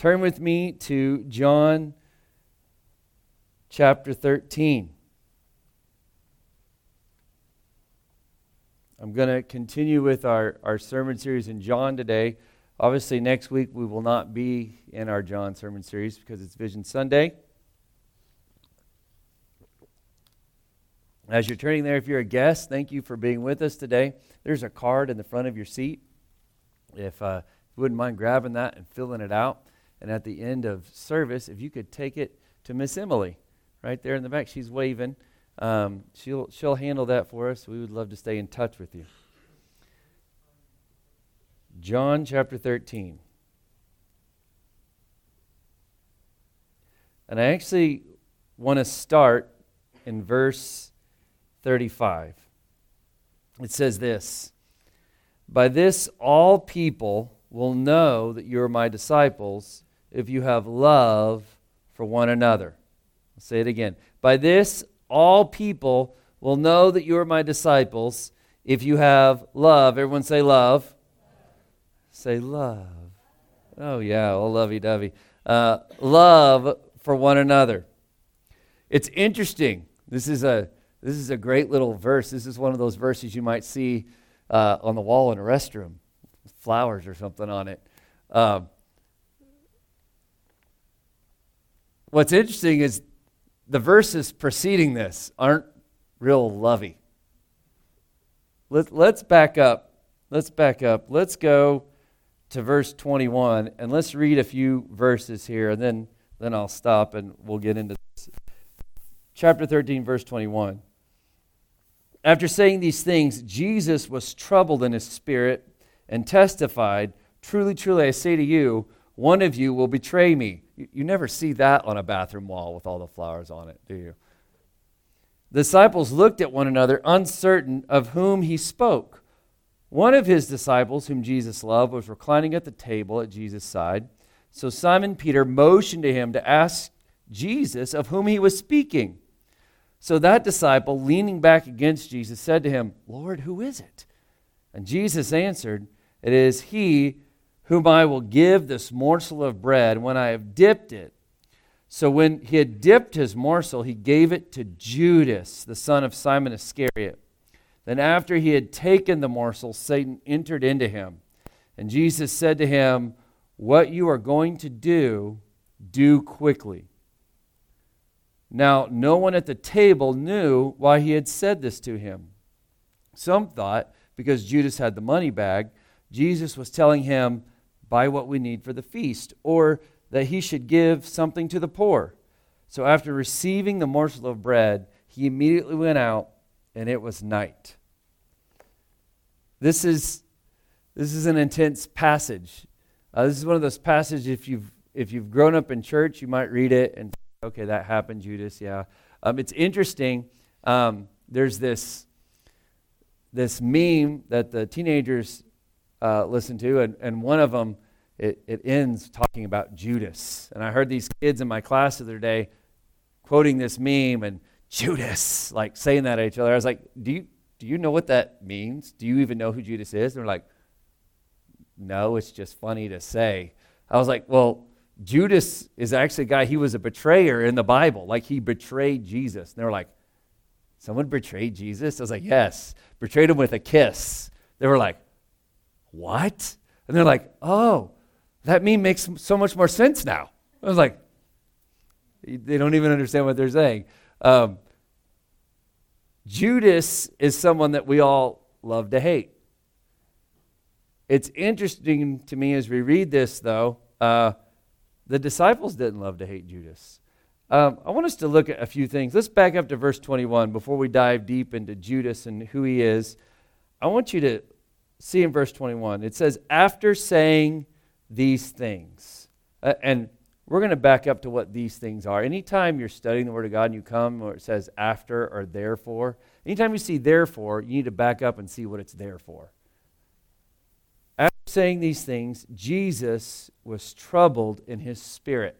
turn with me to John chapter 13. I'm going to continue with our, our sermon series in John today. Obviously, next week we will not be in our John sermon series because it's Vision Sunday. As you're turning there, if you're a guest, thank you for being with us today. There's a card in the front of your seat. If uh, you wouldn't mind grabbing that and filling it out. And at the end of service, if you could take it to Miss Emily right there in the back, she's waving. Um, she'll, she'll handle that for us. We would love to stay in touch with you. John chapter 13. And I actually want to start in verse 35. It says this By this all people will know that you are my disciples if you have love for one another. I'll say it again. By this all people will know that you are my disciples if you have love. Everyone say love. Say love. Oh, yeah, all lovey dovey. Uh, love for one another. It's interesting. This is, a, this is a great little verse. This is one of those verses you might see uh, on the wall in a restroom, flowers or something on it. Um, what's interesting is the verses preceding this aren't real lovey. Let, let's back up. Let's back up. Let's go to verse 21 and let's read a few verses here and then, then I'll stop and we'll get into this. Chapter 13, verse 21. After saying these things, Jesus was troubled in his spirit and testified, Truly, truly, I say to you, one of you will betray me. You, you never see that on a bathroom wall with all the flowers on it, do you? The disciples looked at one another, uncertain of whom he spoke. One of his disciples, whom Jesus loved, was reclining at the table at Jesus' side. So Simon Peter motioned to him to ask Jesus of whom he was speaking. So that disciple, leaning back against Jesus, said to him, Lord, who is it? And Jesus answered, It is he whom I will give this morsel of bread when I have dipped it. So when he had dipped his morsel, he gave it to Judas, the son of Simon Iscariot. Then, after he had taken the morsel, Satan entered into him. And Jesus said to him, What you are going to do, do quickly. Now, no one at the table knew why he had said this to him. Some thought, because Judas had the money bag, Jesus was telling him, buy what we need for the feast, or that he should give something to the poor. So after receiving the morsel of bread, he immediately went out, and it was night. This is, this is an intense passage. Uh, this is one of those passages, if you've, if you've grown up in church, you might read it and, okay, that happened, Judas, yeah. Um, it's interesting. Um, there's this, this meme that the teenagers uh, listen to, and, and one of them it, it ends talking about Judas. And I heard these kids in my class the other day quoting this meme and Judas, like saying that at each other. I was like, do you, do you know what that means? Do you even know who Judas is? And they're like, no, it's just funny to say. I was like, well, Judas is actually a guy, he was a betrayer in the Bible. Like he betrayed Jesus. And they were like, someone betrayed Jesus? I was like, yes, betrayed him with a kiss. They were like, what? And they're like, oh, that meme makes so much more sense now. I was like, they don't even understand what they're saying. Um, Judas is someone that we all love to hate. It's interesting to me as we read this, though, uh, the disciples didn't love to hate Judas. Um, I want us to look at a few things. Let's back up to verse 21 before we dive deep into Judas and who he is. I want you to see in verse 21. It says, After saying these things. Uh, and we're going to back up to what these things are. Anytime you're studying the Word of God and you come where it says after or therefore, anytime you see therefore, you need to back up and see what it's there for. After saying these things, Jesus was troubled in his spirit.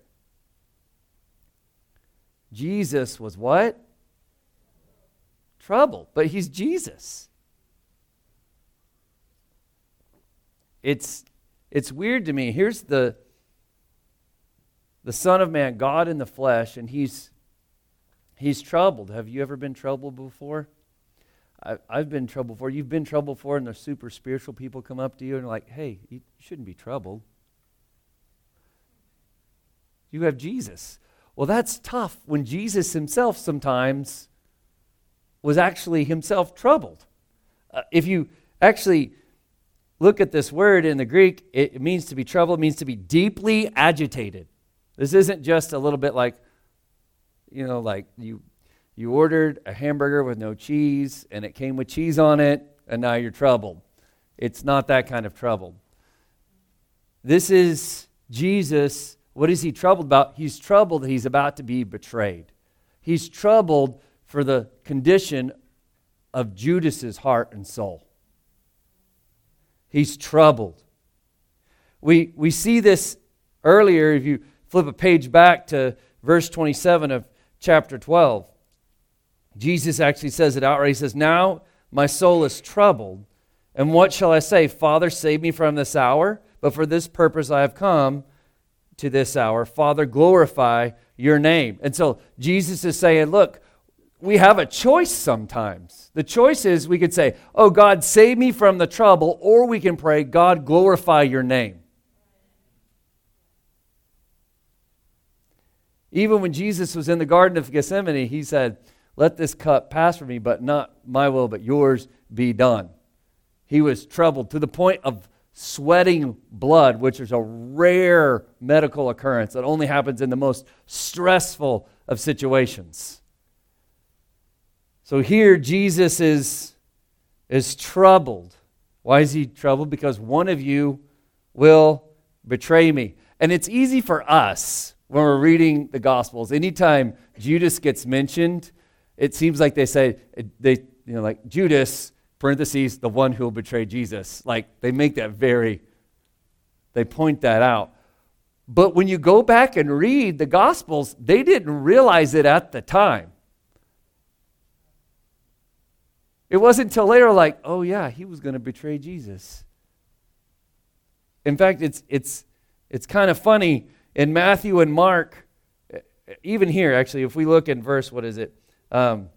Jesus was what? Troubled. But he's Jesus. It's it's weird to me. Here's the the Son of Man, God in the flesh, and he's he's troubled. Have you ever been troubled before? I, have been troubled before. You've been troubled before, and the super spiritual people come up to you and are like, hey, you shouldn't be troubled. You have Jesus. Well, that's tough when Jesus himself sometimes was actually himself troubled. Uh, if you actually look at this word in the Greek, it, means to be troubled, it means to be deeply agitated. This isn't just a little bit like, you know, like you you ordered a hamburger with no cheese and it came with cheese on it and now you're troubled. It's not that kind of trouble. This is Jesus. What is he troubled about? He's troubled that he's about to be betrayed. He's troubled for the condition of Judas's heart and soul. He's troubled. We, we see this earlier if you flip a page back to verse 27 of chapter 12. Jesus actually says it outright. He says, Now my soul is troubled. And what shall I say? Father, save me from this hour. But for this purpose I have come to this hour. Father, glorify your name. And so Jesus is saying, Look, we have a choice sometimes. The choice is we could say, Oh, God, save me from the trouble, or we can pray, God, glorify your name. Even when Jesus was in the Garden of Gethsemane, he said, Let this cup pass from me, but not my will, but yours be done. He was troubled to the point of sweating blood, which is a rare medical occurrence that only happens in the most stressful of situations. So here, Jesus is, is troubled. Why is he troubled? Because one of you will betray me. And it's easy for us when we're reading the Gospels, anytime Judas gets mentioned, it seems like they say, they, you know, like Judas, parentheses, the one who will betray Jesus. Like they make that very, they point that out. But when you go back and read the Gospels, they didn't realize it at the time. It wasn't until later, like, oh yeah, he was going to betray Jesus. In fact, it's, it's, it's kind of funny in Matthew and Mark, even here, actually, if we look in verse, what is it? Um,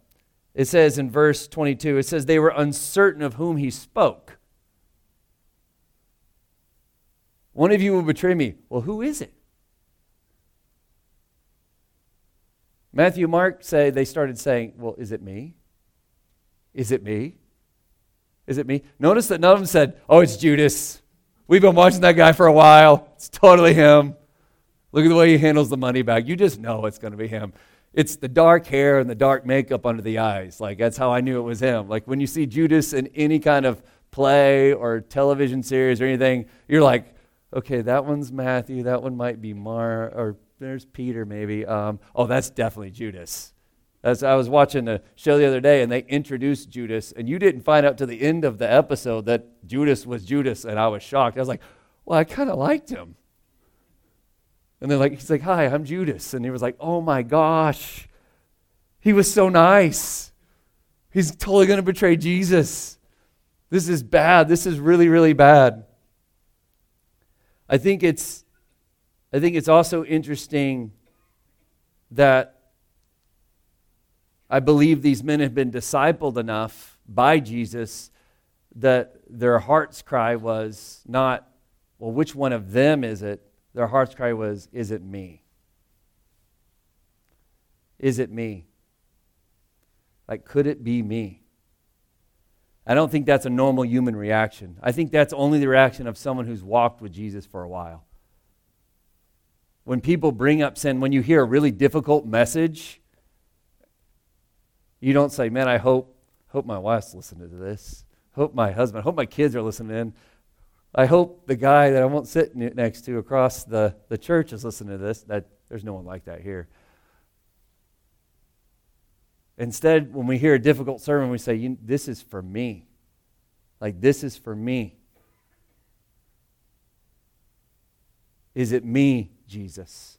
it says in verse 22, it says, they were uncertain of whom he spoke. One of you will betray me. Well, who is it? Matthew Mark say they started saying, Well, is it me? Is it me? Is it me? Notice that none of them said, Oh, it's Judas. We've been watching that guy for a while. It's totally him. Look at the way he handles the money bag. You just know it's going to be him. It's the dark hair and the dark makeup under the eyes. Like, that's how I knew it was him. Like, when you see Judas in any kind of play or television series or anything, you're like, okay, that one's Matthew. That one might be Mar, or there's Peter maybe. Um, oh, that's definitely Judas. As I was watching the show the other day, and they introduced Judas, and you didn't find out to the end of the episode that Judas was Judas, and I was shocked. I was like, well, I kind of liked him. And they're like, he's like, hi, I'm Judas. And he was like, oh my gosh, he was so nice. He's totally going to betray Jesus. This is bad. This is really, really bad. I think it's, I think it's also interesting that I believe these men have been discipled enough by Jesus that their heart's cry was not, well, which one of them is it? Their heart's cry was, Is it me? Is it me? Like, could it be me? I don't think that's a normal human reaction. I think that's only the reaction of someone who's walked with Jesus for a while. When people bring up sin, when you hear a really difficult message, you don't say, Man, I hope, hope my wife's listening to this. Hope my husband, hope my kids are listening. In. I hope the guy that I won't sit next to across the, the church is listening to this. That there's no one like that here. Instead, when we hear a difficult sermon, we say, This is for me. Like, this is for me. Is it me, Jesus?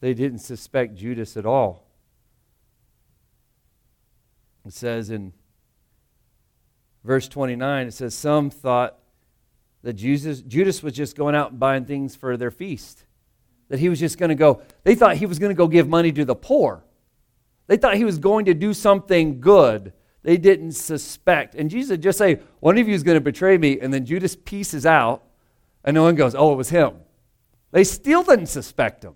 They didn't suspect Judas at all. It says in verse 29, it says, Some thought that Jesus, Judas was just going out and buying things for their feast. That he was just going to go, they thought he was going to go give money to the poor. They thought he was going to do something good. They didn't suspect. And Jesus just say, One of you is going to betray me. And then Judas pieces out, and no one goes, Oh, it was him. They still didn't suspect him.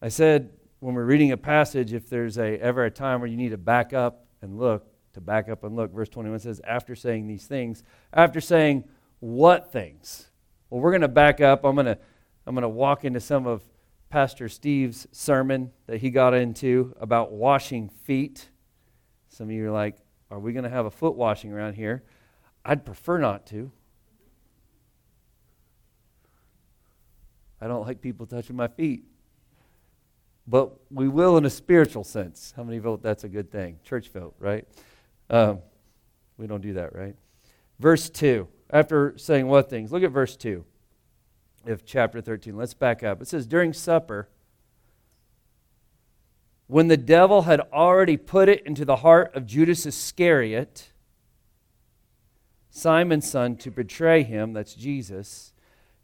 I said when we're reading a passage, if there's a, ever a time where you need to back up and look, to back up and look, verse 21 says, after saying these things, after saying what things? Well, we're going to back up. I'm going to, I'm going to walk into some of Pastor Steve's sermon that he got into about washing feet. Some of you are like, are we going to have a foot washing around here? I'd prefer not to. I don't like people touching my feet but we will in a spiritual sense. How many vote that's a good thing? Church vote, right? Um, we don't do that, right? Verse 2. After saying what things? Look at verse 2 of chapter 13. Let's back up. It says, During supper, when the devil had already put it into the heart of Judas Iscariot, Simon's son, to betray him, that's Jesus,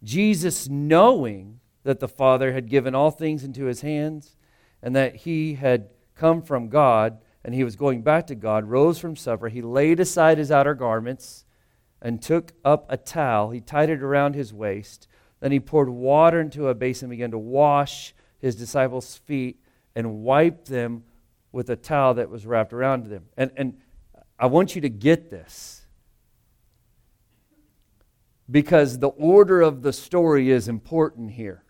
Jesus, knowing that the Father had given all things into his hands and that he had come from God and he was going back to God, rose from supper. He laid aside his outer garments and took up a towel. He tied it around his waist. Then he poured water into a basin and began to wash his disciples' feet and wipe them with a towel that was wrapped around them. And, and I want you to get this because the order of the story is important here.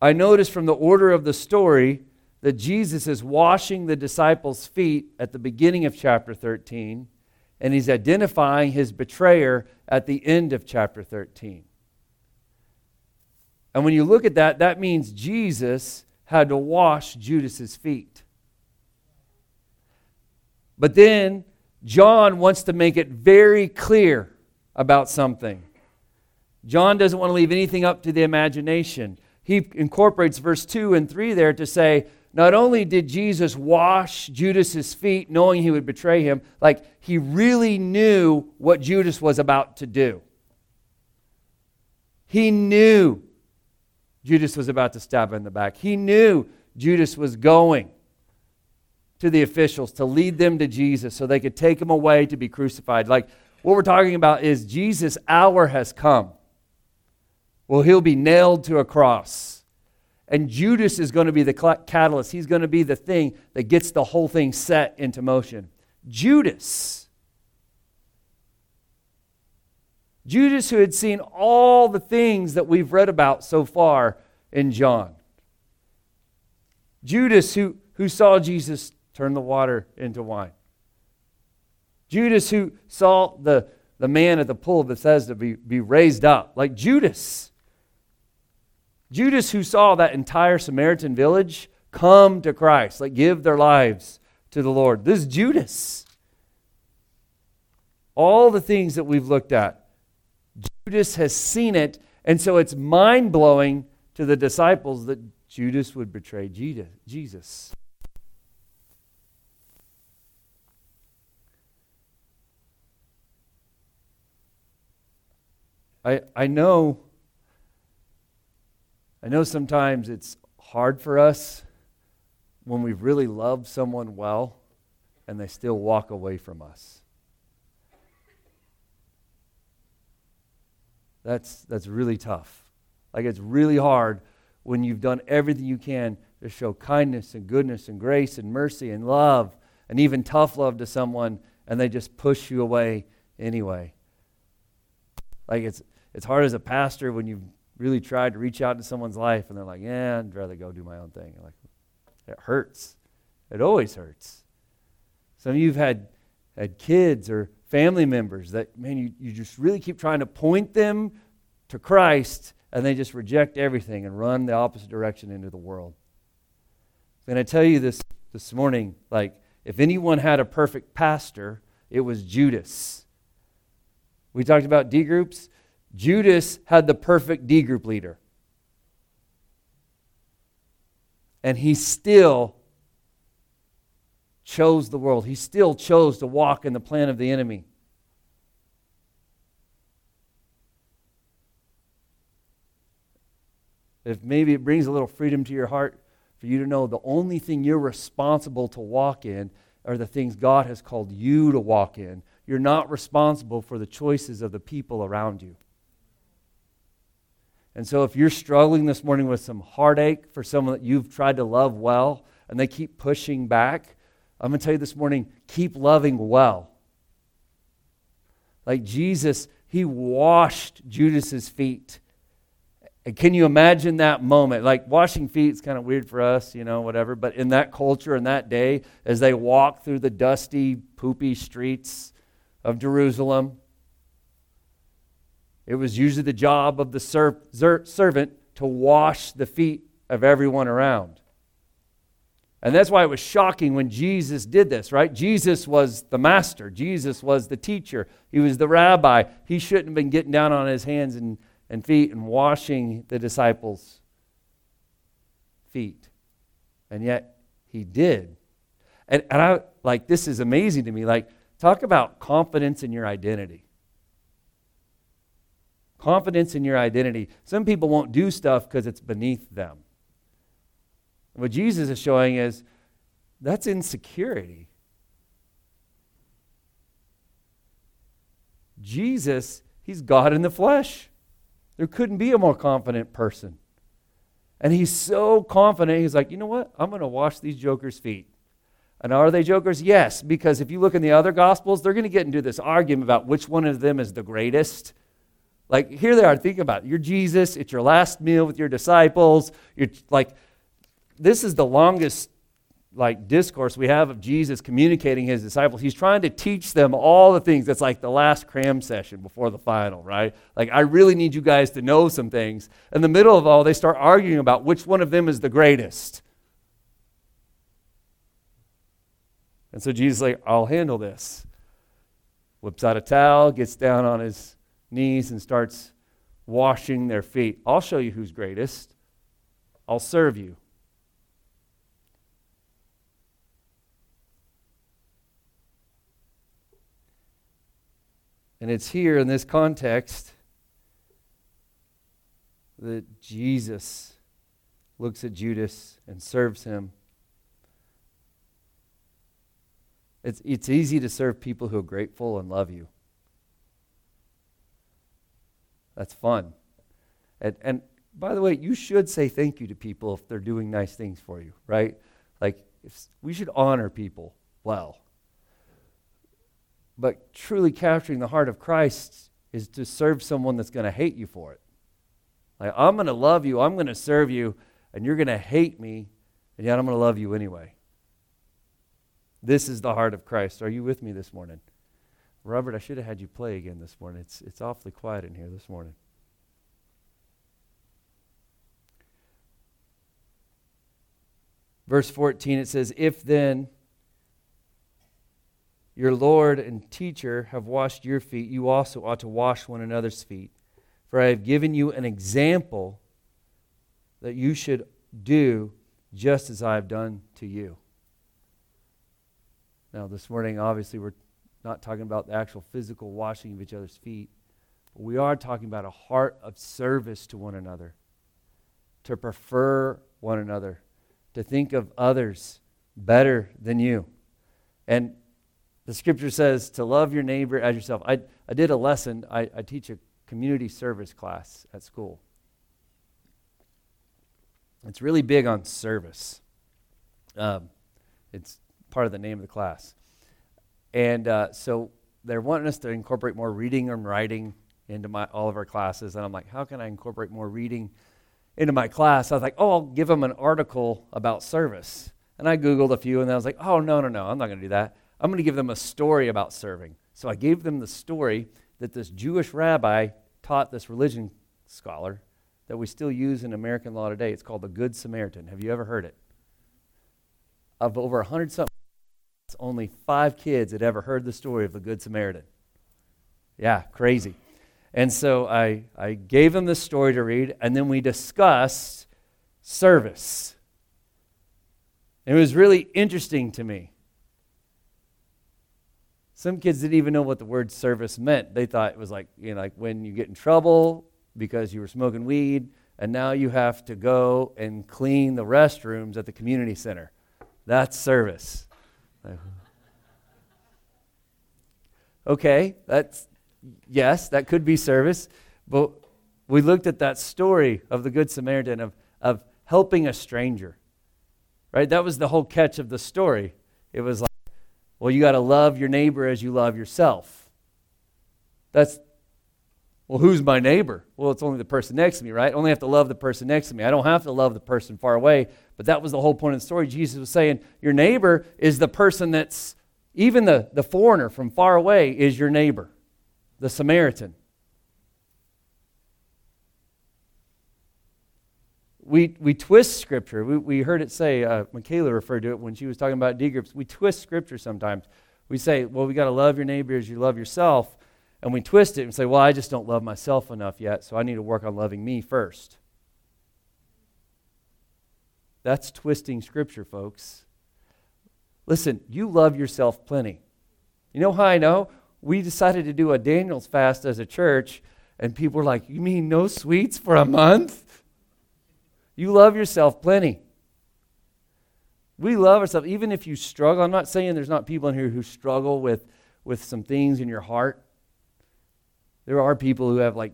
I notice from the order of the story that Jesus is washing the disciples' feet at the beginning of chapter 13, and he's identifying his betrayer at the end of chapter 13. And when you look at that, that means Jesus had to wash Judas's feet. But then John wants to make it very clear about something. John doesn't want to leave anything up to the imagination he incorporates verse 2 and 3 there to say, not only did Jesus wash Judas's feet knowing he would betray him, like he really knew what Judas was about to do. He knew Judas was about to stab him in the back. He knew Judas was going to the officials to lead them to Jesus so they could take him away to be crucified. Like what we're talking about is Jesus' hour has come. Well, he'll be nailed to a cross. And Judas is going to be the catalyst. He's going to be the thing that gets the whole thing set into motion. Judas. Judas, who had seen all the things that we've read about so far in John. Judas, who, who saw Jesus turn the water into wine. Judas, who saw the, the man at the pool of Bethesda be, be raised up. Like Judas. Judas, who saw that entire Samaritan village come to Christ, like give their lives to the Lord. This Judas. All the things that we've looked at, Judas has seen it, and so it's mind blowing to the disciples that Judas would betray Jesus. I, I know I know sometimes it's hard for us when we've really love someone well and they still walk away from us. That's, that's really tough. Like, it's really hard when you've done everything you can to show kindness and goodness and grace and mercy and love and even tough love to someone and they just push you away anyway. Like, it's, it's hard as a pastor when you've really tried to reach out to someone's life and they're like, yeah, I'd rather go do my own thing. like, it hurts. It always hurts. Some of you have had, had kids or family members that, man, you, you just really keep trying to point them to Christ and they just reject everything and run the opposite direction into the world. And I tell you this this morning, like, if anyone had a perfect pastor, it was Judas. We talked about D groups. Judas had the perfect D group leader. And he still chose the world. He still chose to walk in the plan of the enemy. If maybe it brings a little freedom to your heart for you to know the only thing you're responsible to walk in are the things God has called you to walk in. You're not responsible for the choices of the people around you. And so, if you're struggling this morning with some heartache for someone that you've tried to love well and they keep pushing back, I'm going to tell you this morning keep loving well. Like Jesus, he washed Judas's feet. And can you imagine that moment? Like washing feet is kind of weird for us, you know, whatever. But in that culture, in that day, as they walked through the dusty, poopy streets of Jerusalem, it was usually the job of the ser- ser- servant to wash the feet of everyone around. And that's why it was shocking when Jesus did this, right? Jesus was the master, Jesus was the teacher, he was the rabbi. He shouldn't have been getting down on his hands and, and feet and washing the disciples' feet. And yet he did. And, and I like this is amazing to me. Like, talk about confidence in your identity. Confidence in your identity. Some people won't do stuff because it's beneath them. What Jesus is showing is that's insecurity. Jesus, he's God in the flesh. There couldn't be a more confident person. And he's so confident, he's like, you know what? I'm going to wash these jokers' feet. And are they jokers? Yes, because if you look in the other gospels, they're going to get into this argument about which one of them is the greatest. Like, here they are, think about it. You're Jesus, it's your last meal with your disciples. You're like, this is the longest like discourse we have of Jesus communicating his disciples. He's trying to teach them all the things. That's like the last cram session before the final, right? Like I really need you guys to know some things. In the middle of all, they start arguing about which one of them is the greatest. And so Jesus like, I'll handle this. Whips out a towel, gets down on his knees and starts washing their feet. I'll show you who's greatest. I'll serve you. And it's here in this context that Jesus looks at Judas and serves him. It's, it's easy to serve people who are grateful and love you. That's fun. And, and by the way, you should say thank you to people if they're doing nice things for you, right? Like, if, we should honor people well. But truly capturing the heart of Christ is to serve someone that's going to hate you for it. Like, I'm going to love you, I'm going to serve you, and you're going to hate me, and yet I'm going to love you anyway. This is the heart of Christ. Are you with me this morning? Robert, I should have had you play again this morning. It's, it's awfully quiet in here this morning. Verse 14, it says, If then your Lord and teacher have washed your feet, you also ought to wash one another's feet. For I have given you an example that you should do just as I have done to you. Now, this morning, obviously, we're not talking about the actual physical washing of each other's feet, but we are talking about a heart of service to one another, to prefer one another, to think of others better than you. And the scripture says to love your neighbor as yourself. I, I did a lesson, I, I teach a community service class at school. It's really big on service. Um, it's part of the name of the class. And uh, so they're wanting us to incorporate more reading and writing into my, all of our classes. And I'm like, how can I incorporate more reading into my class? I was like, oh, I'll give them an article about service. And I Googled a few, and I was like, oh, no, no, no, I'm not going to do that. I'm going to give them a story about serving. So I gave them the story that this Jewish rabbi taught this religion scholar that we still use in American law today. It's called the Good Samaritan. Have you ever heard it? Of over 100 something, only five kids had ever heard the story of the Good Samaritan. Yeah, crazy. And so I, I gave them the story to read, and then we discussed service. It was really interesting to me Some kids didn't even know what the word service meant. They thought it was like, you know, like when you get in trouble because you were smoking weed, and now you have to go and clean the restrooms at the community center. That's service. Okay, that's yes, that could be service, but we looked at that story of the Good Samaritan of, of helping a stranger. Right? That was the whole catch of the story. It was like, well, you got to love your neighbor as you love yourself. That's, well, who's my neighbor? Well, it's only the person next to me, right? I only have to love the person next to me. I don't have to love the person far away. But that was the whole point of the story. Jesus was saying, your neighbor is the person that's, even the, the foreigner from far away is your neighbor, the Samaritan. we, we twist scripture. We, we heard it say, uh, Michaela referred to it when she was talking about D groups. We twist scripture sometimes. We say, well, we got to love your neighbor as you love yourself. And we twist it and say, well, I just don't love myself enough yet, so I need to work on loving me first. That's twisting scripture, folks. Listen, you love yourself plenty. You know how I know? We decided to do a Daniel's fast as a church, and people were like, You mean no sweets for a month? You love yourself plenty. We love ourselves, even if you struggle. I'm not saying there's not people in here who struggle with, with some things in your heart. There are people who have, like,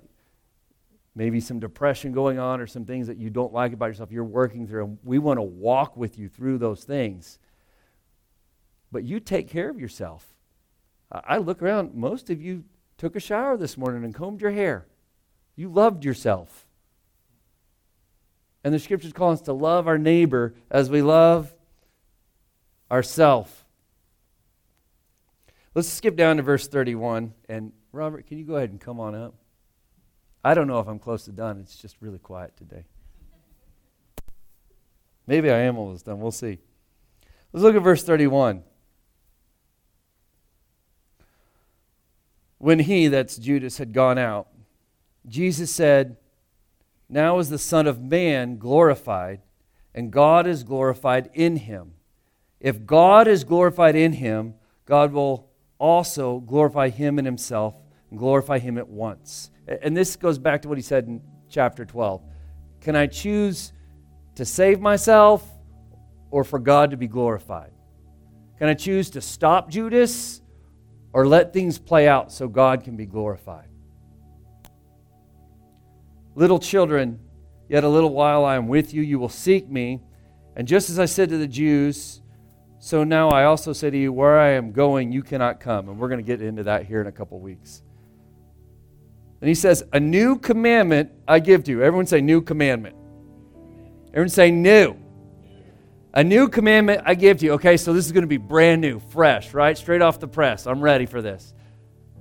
maybe some depression going on or some things that you don't like about yourself you're working through. And we want to walk with you through those things. But you take care of yourself. I look around, most of you took a shower this morning and combed your hair. You loved yourself. And the scriptures call us to love our neighbor as we love ourself Let's skip down to verse 31. And Robert, can you go ahead and come on up? I don't know if I'm close to done. It's just really quiet today. Maybe I am almost done. We'll see. Let's look at verse 31. When he, that's Judas, had gone out, Jesus said, now is the Son of Man glorified, and God is glorified in him. If God is glorified in him, God will also glorify him in himself glorify him at once. And this goes back to what he said in chapter 12. Can I choose to save myself or for God to be glorified? Can I choose to stop Judas or let things play out so God can be glorified? Little children, yet a little while I am with you. You will seek me. And just as I said to the Jews, so now I also say to you, where I am going, you cannot come. And we're going to get into that here in a couple weeks. And he says, A new commandment I give to you. Everyone say, New commandment. Everyone say, New. A new commandment I give to you. Okay, so this is going to be brand new, fresh, right? Straight off the press. I'm ready for this.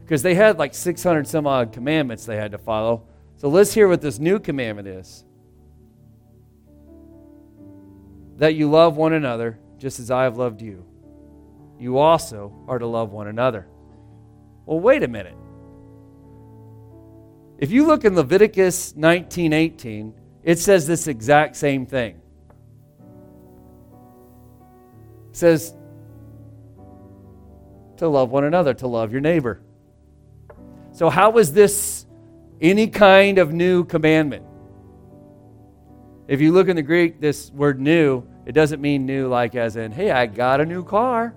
Because they had like 600 some odd commandments they had to follow. So let's hear what this new commandment is that you love one another just as I have loved you. You also are to love one another. Well, wait a minute. If you look in Leviticus 19:18, it says this exact same thing. It says to love one another, to love your neighbor. So how is this any kind of new commandment. If you look in the Greek, this word new, it doesn't mean new like as in, hey, I got a new car.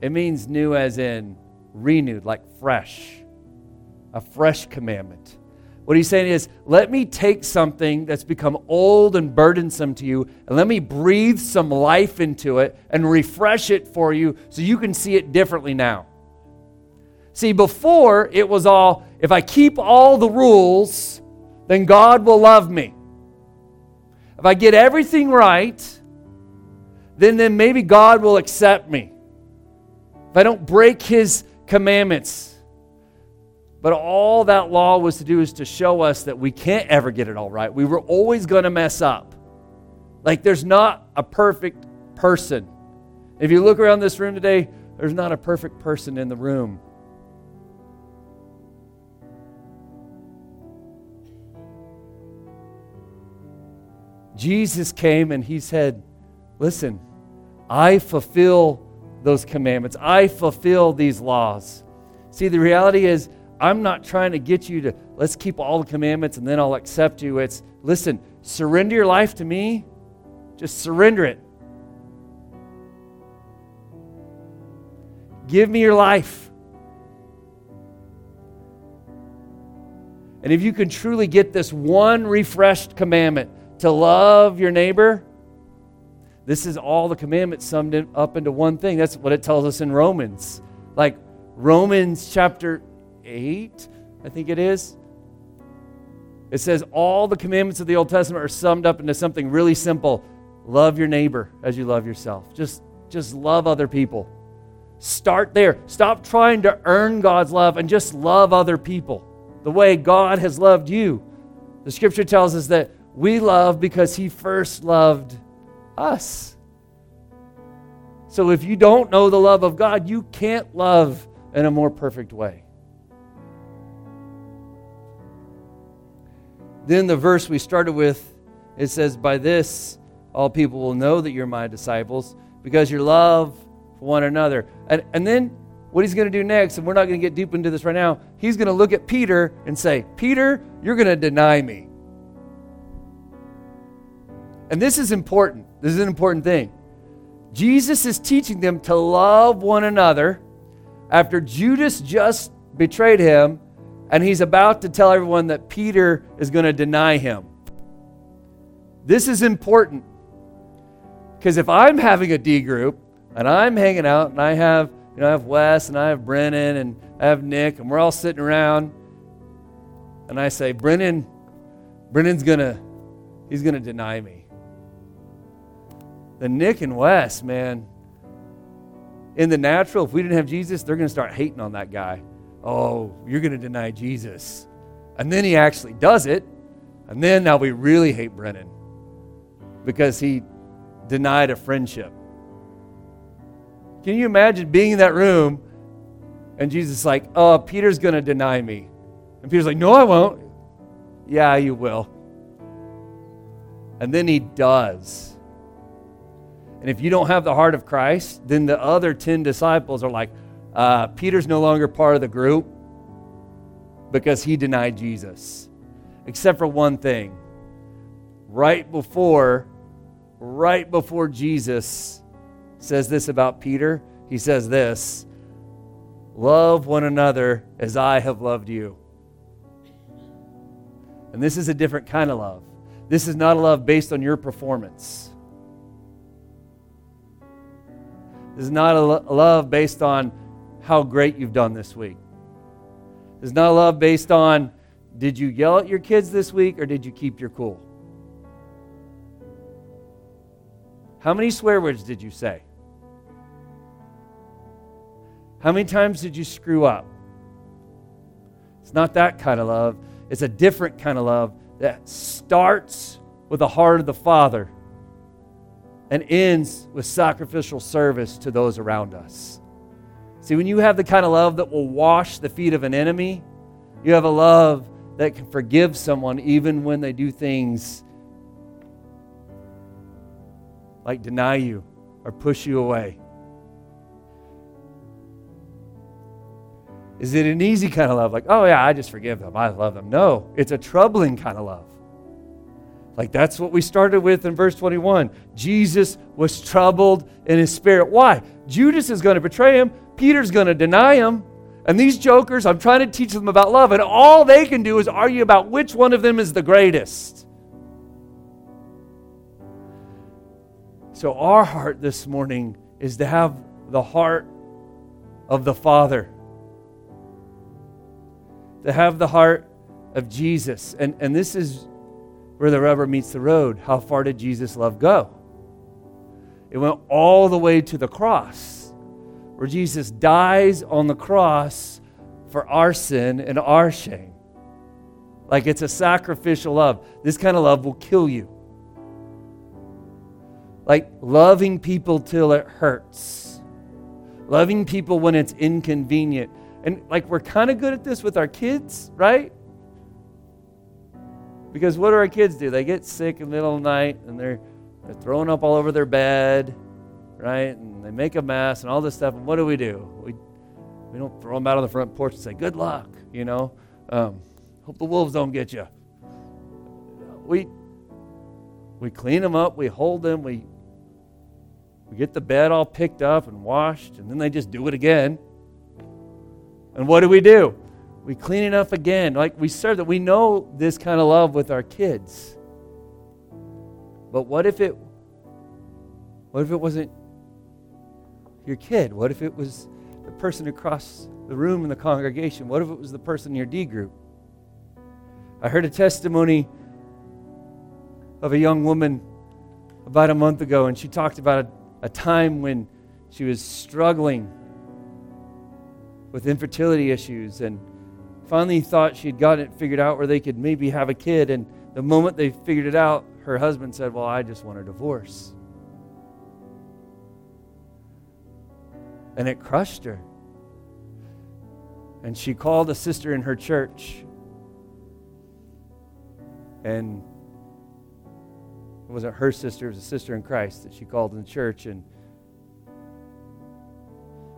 It means new as in renewed, like fresh. A fresh commandment. What he's saying is, let me take something that's become old and burdensome to you, and let me breathe some life into it and refresh it for you so you can see it differently now. See, before it was all, if I keep all the rules, then God will love me. If I get everything right, then, then maybe God will accept me. If I don't break his commandments. But all that law was to do is to show us that we can't ever get it all right. We were always going to mess up. Like there's not a perfect person. If you look around this room today, there's not a perfect person in the room. Jesus came and he said, Listen, I fulfill those commandments. I fulfill these laws. See, the reality is, I'm not trying to get you to let's keep all the commandments and then I'll accept you. It's listen, surrender your life to me. Just surrender it. Give me your life. And if you can truly get this one refreshed commandment to love your neighbor, this is all the commandments summed up into one thing. That's what it tells us in Romans. Like Romans chapter 8, I think it is. It says all the commandments of the Old Testament are summed up into something really simple. Love your neighbor as you love yourself. Just just love other people. Start there. Stop trying to earn God's love and just love other people the way God has loved you. The scripture tells us that we love because he first loved us. So if you don't know the love of God, you can't love in a more perfect way. Then the verse we started with, it says, By this all people will know that you're my disciples, because your love for one another. And, and then what he's going to do next, and we're not going to get deep into this right now, he's going to look at Peter and say, Peter, you're going to deny me. And this is important. This is an important thing. Jesus is teaching them to love one another after Judas just betrayed him, and he's about to tell everyone that Peter is going to deny him. This is important because if I'm having a D group and I'm hanging out and I have, you know, I have Wes and I have Brennan and I have Nick and we're all sitting around and I say, Brennan, Brennan's gonna, he's gonna deny me the Nick and Wes, man, in the natural, if we didn't have Jesus, they're going to start hating on that guy. Oh, you're going to deny Jesus. And then he actually does it. And then now we really hate Brennan because he denied a friendship. Can you imagine being in that room and Jesus is like, oh, Peter's going to deny me. And Peter's like, no, I won't. Yeah, you will. And then he does. And if you don't have the heart of Christ, then the other 10 disciples are like, uh, Peter's no longer part of the group because he denied Jesus. Except for one thing. Right before, right before Jesus says this about Peter, he says this Love one another as I have loved you. And this is a different kind of love. This is not a love based on your performance. This is not a love based on how great you've done this week. Is not love based on did you yell at your kids this week or did you keep your cool? How many swear words did you say? How many times did you screw up? It's not that kind of love. It's a different kind of love that starts with the heart of the Father and ends with sacrificial service to those around us. See, when you have the kind of love that will wash the feet of an enemy, you have a love that can forgive someone even when they do things like deny you or push you away. Is it an easy kind of love? Like, oh, yeah, I just forgive them. I love them. No, it's a troubling kind of love. Like that's what we started with in verse 21. Jesus was troubled in his spirit. Why? Judas is going to betray him, Peter's going to deny him. And these jokers, I'm trying to teach them about love, and all they can do is argue about which one of them is the greatest. So, our heart this morning is to have the heart of the Father, to have the heart of Jesus. And, and this is where the rubber meets the road. How far did Jesus' love go? It went all the way to the cross, where Jesus dies on the cross for our sin and our shame. Like it's a sacrificial love. This kind of love will kill you. Like loving people till it hurts, loving people when it's inconvenient. And like we're kind of good at this with our kids, right? Because what do our kids do? They get sick in the middle of the night and they're, they're throwing up all over their bed, right? And they make a mess and all this stuff. And what do we do? We, we don't throw them out on the front porch and say, good luck, you know? Um, hope the wolves don't get you. We, we clean them up, we hold them, we, we get the bed all picked up and washed, and then they just do it again. And what do we do? We clean it up again. Like we serve that. We know this kind of love with our kids. But what if it what if it wasn't your kid? What if it was the person across the room in the congregation? What if it was the person in your D group? I heard a testimony of a young woman about a month ago, and she talked about a, a time when she was struggling with infertility issues and finally thought she'd gotten it figured out where they could maybe have a kid. And the moment they figured it out, her husband said, Well, I just want a divorce. And it crushed her. And she called a sister in her church. And it wasn't her sister, it was a sister in Christ that she called in the church. And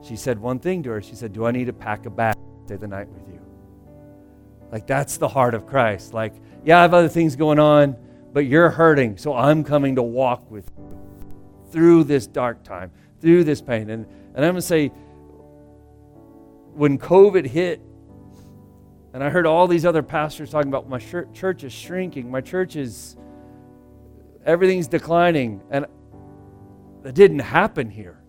she said one thing to her. She said, Do I need to pack a bag to stay the night with you? Like, that's the heart of Christ. Like, yeah, I have other things going on, but you're hurting, so I'm coming to walk with you through this dark time, through this pain. And, and I'm going to say, when COVID hit, and I heard all these other pastors talking about my church is shrinking, my church is, everything's declining. And it didn't happen here.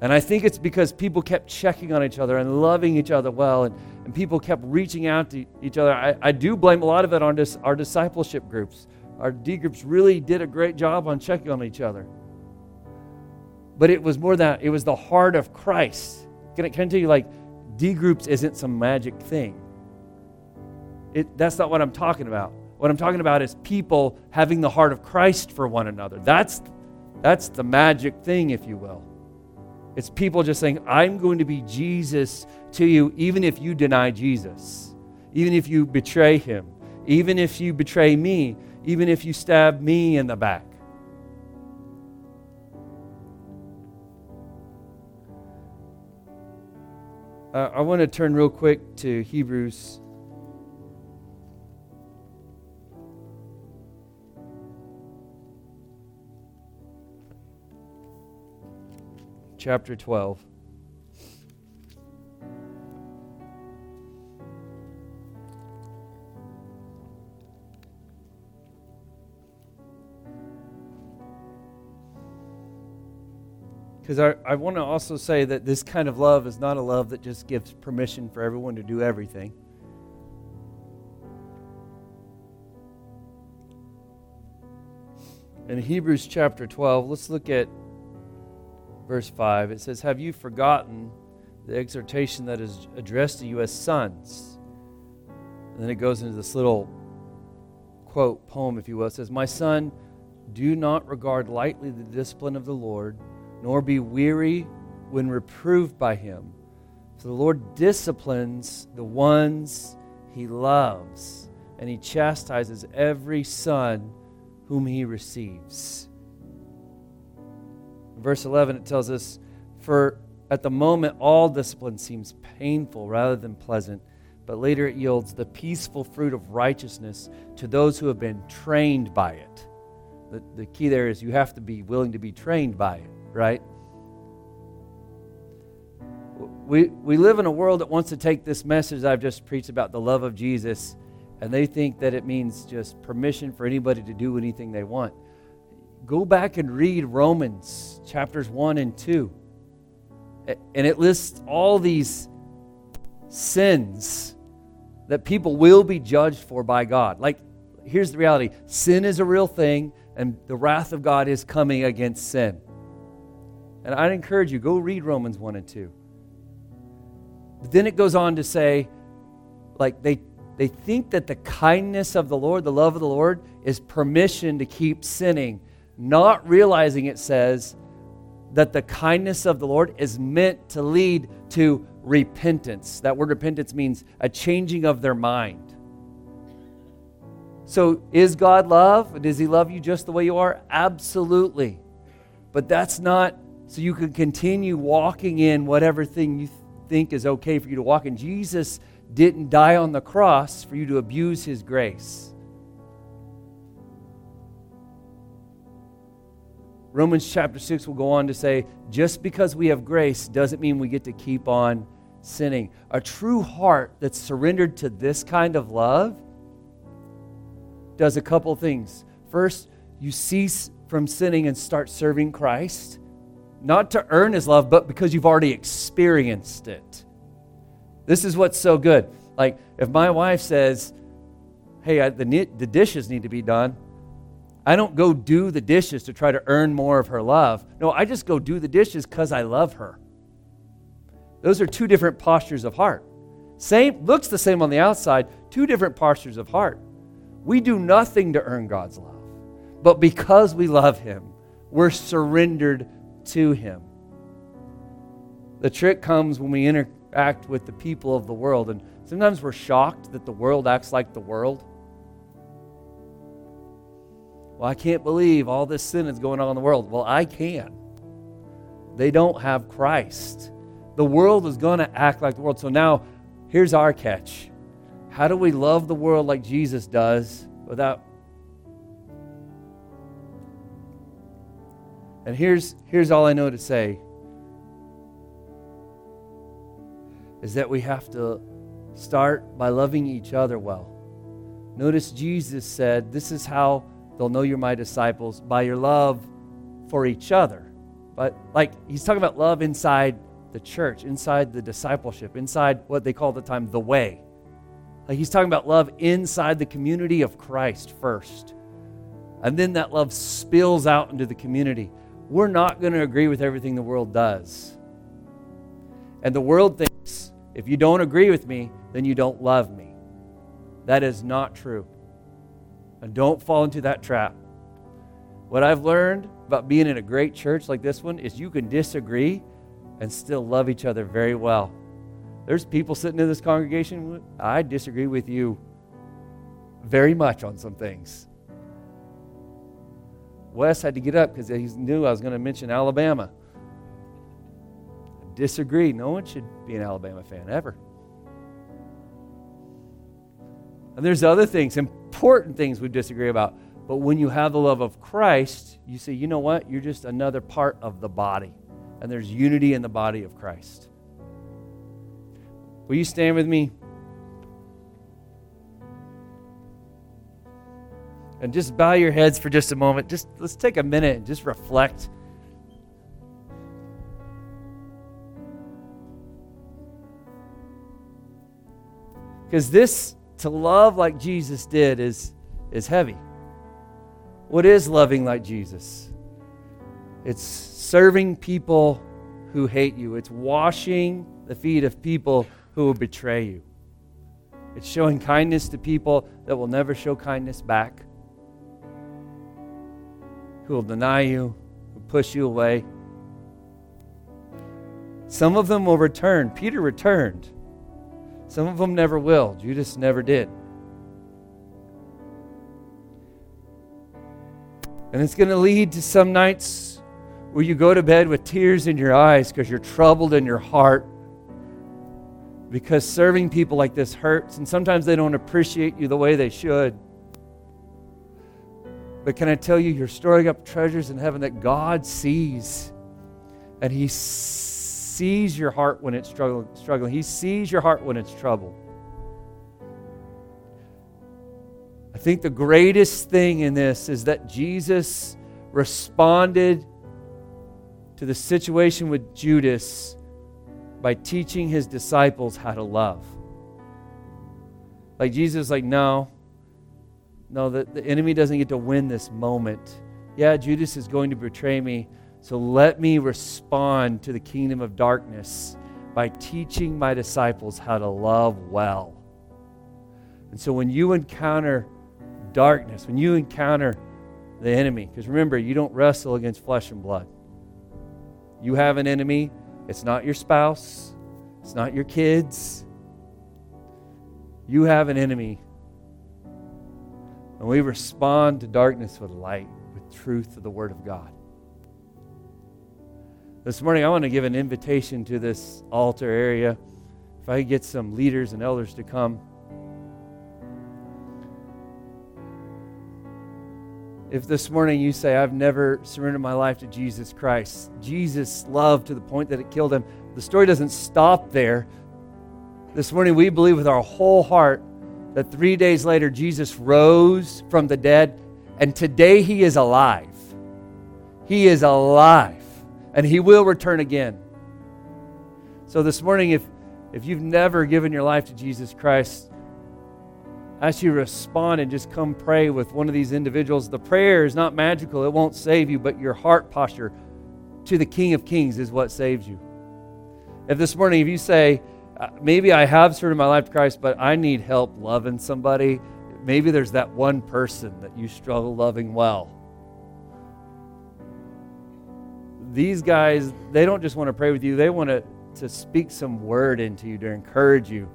And I think it's because people kept checking on each other and loving each other well, and, and people kept reaching out to each other. I, I do blame a lot of it on this, our discipleship groups. Our D groups really did a great job on checking on each other. But it was more that it was the heart of Christ. Can I, can I tell you, like, D groups isn't some magic thing. It, that's not what I'm talking about. What I'm talking about is people having the heart of Christ for one another. That's, that's the magic thing, if you will. It's people just saying, I'm going to be Jesus to you, even if you deny Jesus, even if you betray him, even if you betray me, even if you stab me in the back. Uh, I want to turn real quick to Hebrews chapter 12. Because I, I want to also say that this kind of love is not a love that just gives permission for everyone to do everything. In Hebrews chapter 12, let's look at verse 5, it says, Have you forgotten the exhortation that is addressed to you as sons? And then it goes into this little quote, poem, if you will. It says, My son, do not regard lightly the discipline of the Lord, nor be weary when reproved by him. For the Lord disciplines the ones he loves, and he chastises every son whom he receives verse 11, it tells us, For at the moment, all discipline seems painful rather than pleasant, but later it yields the peaceful fruit of righteousness to those who have been trained by it. The, the key there is you have to be willing to be trained by it, right? We, we live in a world that wants to take this message I've just preached about the love of Jesus, and they think that it means just permission for anybody to do anything they want go back and read Romans chapters 1 and 2. And it lists all these sins that people will be judged for by God. Like, here's the reality sin is a real thing, and the wrath of God is coming against sin. And I'd encourage you, go read Romans 1 and 2. But then it goes on to say, like, they, they think that the kindness of the Lord, the love of the Lord, is permission to keep sinning not realizing it says that the kindness of the Lord is meant to lead to repentance. That word repentance means a changing of their mind. So, is God love? Does He love you just the way you are? Absolutely. But that's not so you can continue walking in whatever thing you think is okay for you to walk in. Jesus didn't die on the cross for you to abuse his grace. Romans chapter 6 will go on to say just because we have grace doesn't mean we get to keep on sinning. A true heart that's surrendered to this kind of love does a couple things. First, you cease from sinning and start serving Christ, not to earn his love, but because you've already experienced it. This is what's so good. Like, if my wife says, Hey, I, the, the dishes need to be done, I don't go do the dishes to try to earn more of her love. No, I just go do the dishes because I love her. Those are two different postures of heart. Same looks the same on the outside, two different postures of heart. We do nothing to earn God's love. But because we love him, we're surrendered to him. The trick comes when we interact with the people of the world and sometimes we're shocked that the world acts like the world. Well, I can't believe all this sin is going on in the world. Well, I can. They don't have Christ. The world is going to act like the world. So now, here's our catch How do we love the world like Jesus does without. And here's, here's all I know to say is that we have to start by loving each other well. Notice Jesus said, This is how They'll know you're my disciples by your love for each other. But, like, he's talking about love inside the church, inside the discipleship, inside what they call the time the way. Like, he's talking about love inside the community of Christ first. And then that love spills out into the community. We're not going to agree with everything the world does. And the world thinks if you don't agree with me, then you don't love me. That is not true. And don't fall into that trap. What I've learned about being in a great church like this one is you can disagree and still love each other very well. There's people sitting in this congregation, I disagree with you very much on some things. Wes had to get up because he knew I was going to mention Alabama. I disagree. No one should be an Alabama fan ever. And there's other things, important things we disagree about. But when you have the love of Christ, you say, you know what? You're just another part of the body. And there's unity in the body of Christ. Will you stand with me? And just bow your heads for just a moment. Just let's take a minute and just reflect. Because this to love like Jesus did is, is heavy. What is loving like Jesus? It's serving people who hate you, it's washing the feet of people who will betray you. It's showing kindness to people that will never show kindness back, who will deny you, who push you away. Some of them will return. Peter returned. Some of them never will. Judas never did. And it's going to lead to some nights where you go to bed with tears in your eyes because you're troubled in your heart. Because serving people like this hurts, and sometimes they don't appreciate you the way they should. But can I tell you, you're storing up treasures in heaven that God sees. And He sees your heart when it's struggling. He sees your heart when it's troubled. I think the greatest thing in this is that Jesus responded to the situation with Judas by teaching his disciples how to love. Like Jesus, like, no, no, the, the enemy doesn't get to win this moment. Yeah, Judas is going to betray me, so let me respond to the kingdom of darkness by teaching my disciples how to love well. And so when you encounter darkness, when you encounter the enemy, because remember, you don't wrestle against flesh and blood. You have an enemy. It's not your spouse, it's not your kids. You have an enemy. And we respond to darkness with light, with truth of the Word of God. This morning, I want to give an invitation to this altar area. If I get some leaders and elders to come. If this morning you say, I've never surrendered my life to Jesus Christ, Jesus loved to the point that it killed him, the story doesn't stop there. This morning, we believe with our whole heart that three days later, Jesus rose from the dead, and today he is alive. He is alive, and he will return again. So, this morning, if, if you've never given your life to Jesus Christ, I ask you respond and just come pray with one of these individuals. The prayer is not magical, it won't save you, but your heart posture to the King of Kings is what saves you. If this morning, if you say, uh, maybe I have surrendered my life to Christ, but I need help loving somebody, maybe there's that one person that you struggle loving well. These guys, they don't just want to pray with you, they want to, to speak some word into you to encourage you.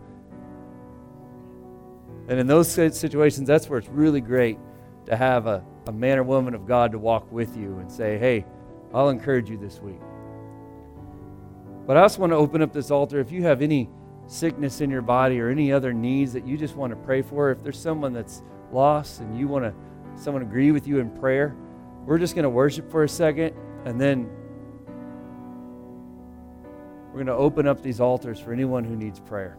And in those situations, that's where it's really great to have a, a man or woman of God to walk with you and say, hey, I'll encourage you this week. But I just want to open up this altar. If you have any sickness in your body or any other needs that you just want to pray for, if there's someone that's lost and you want to someone agree with you in prayer, we're just going to worship for a second and then we're going to open up these altars for anyone who needs prayer.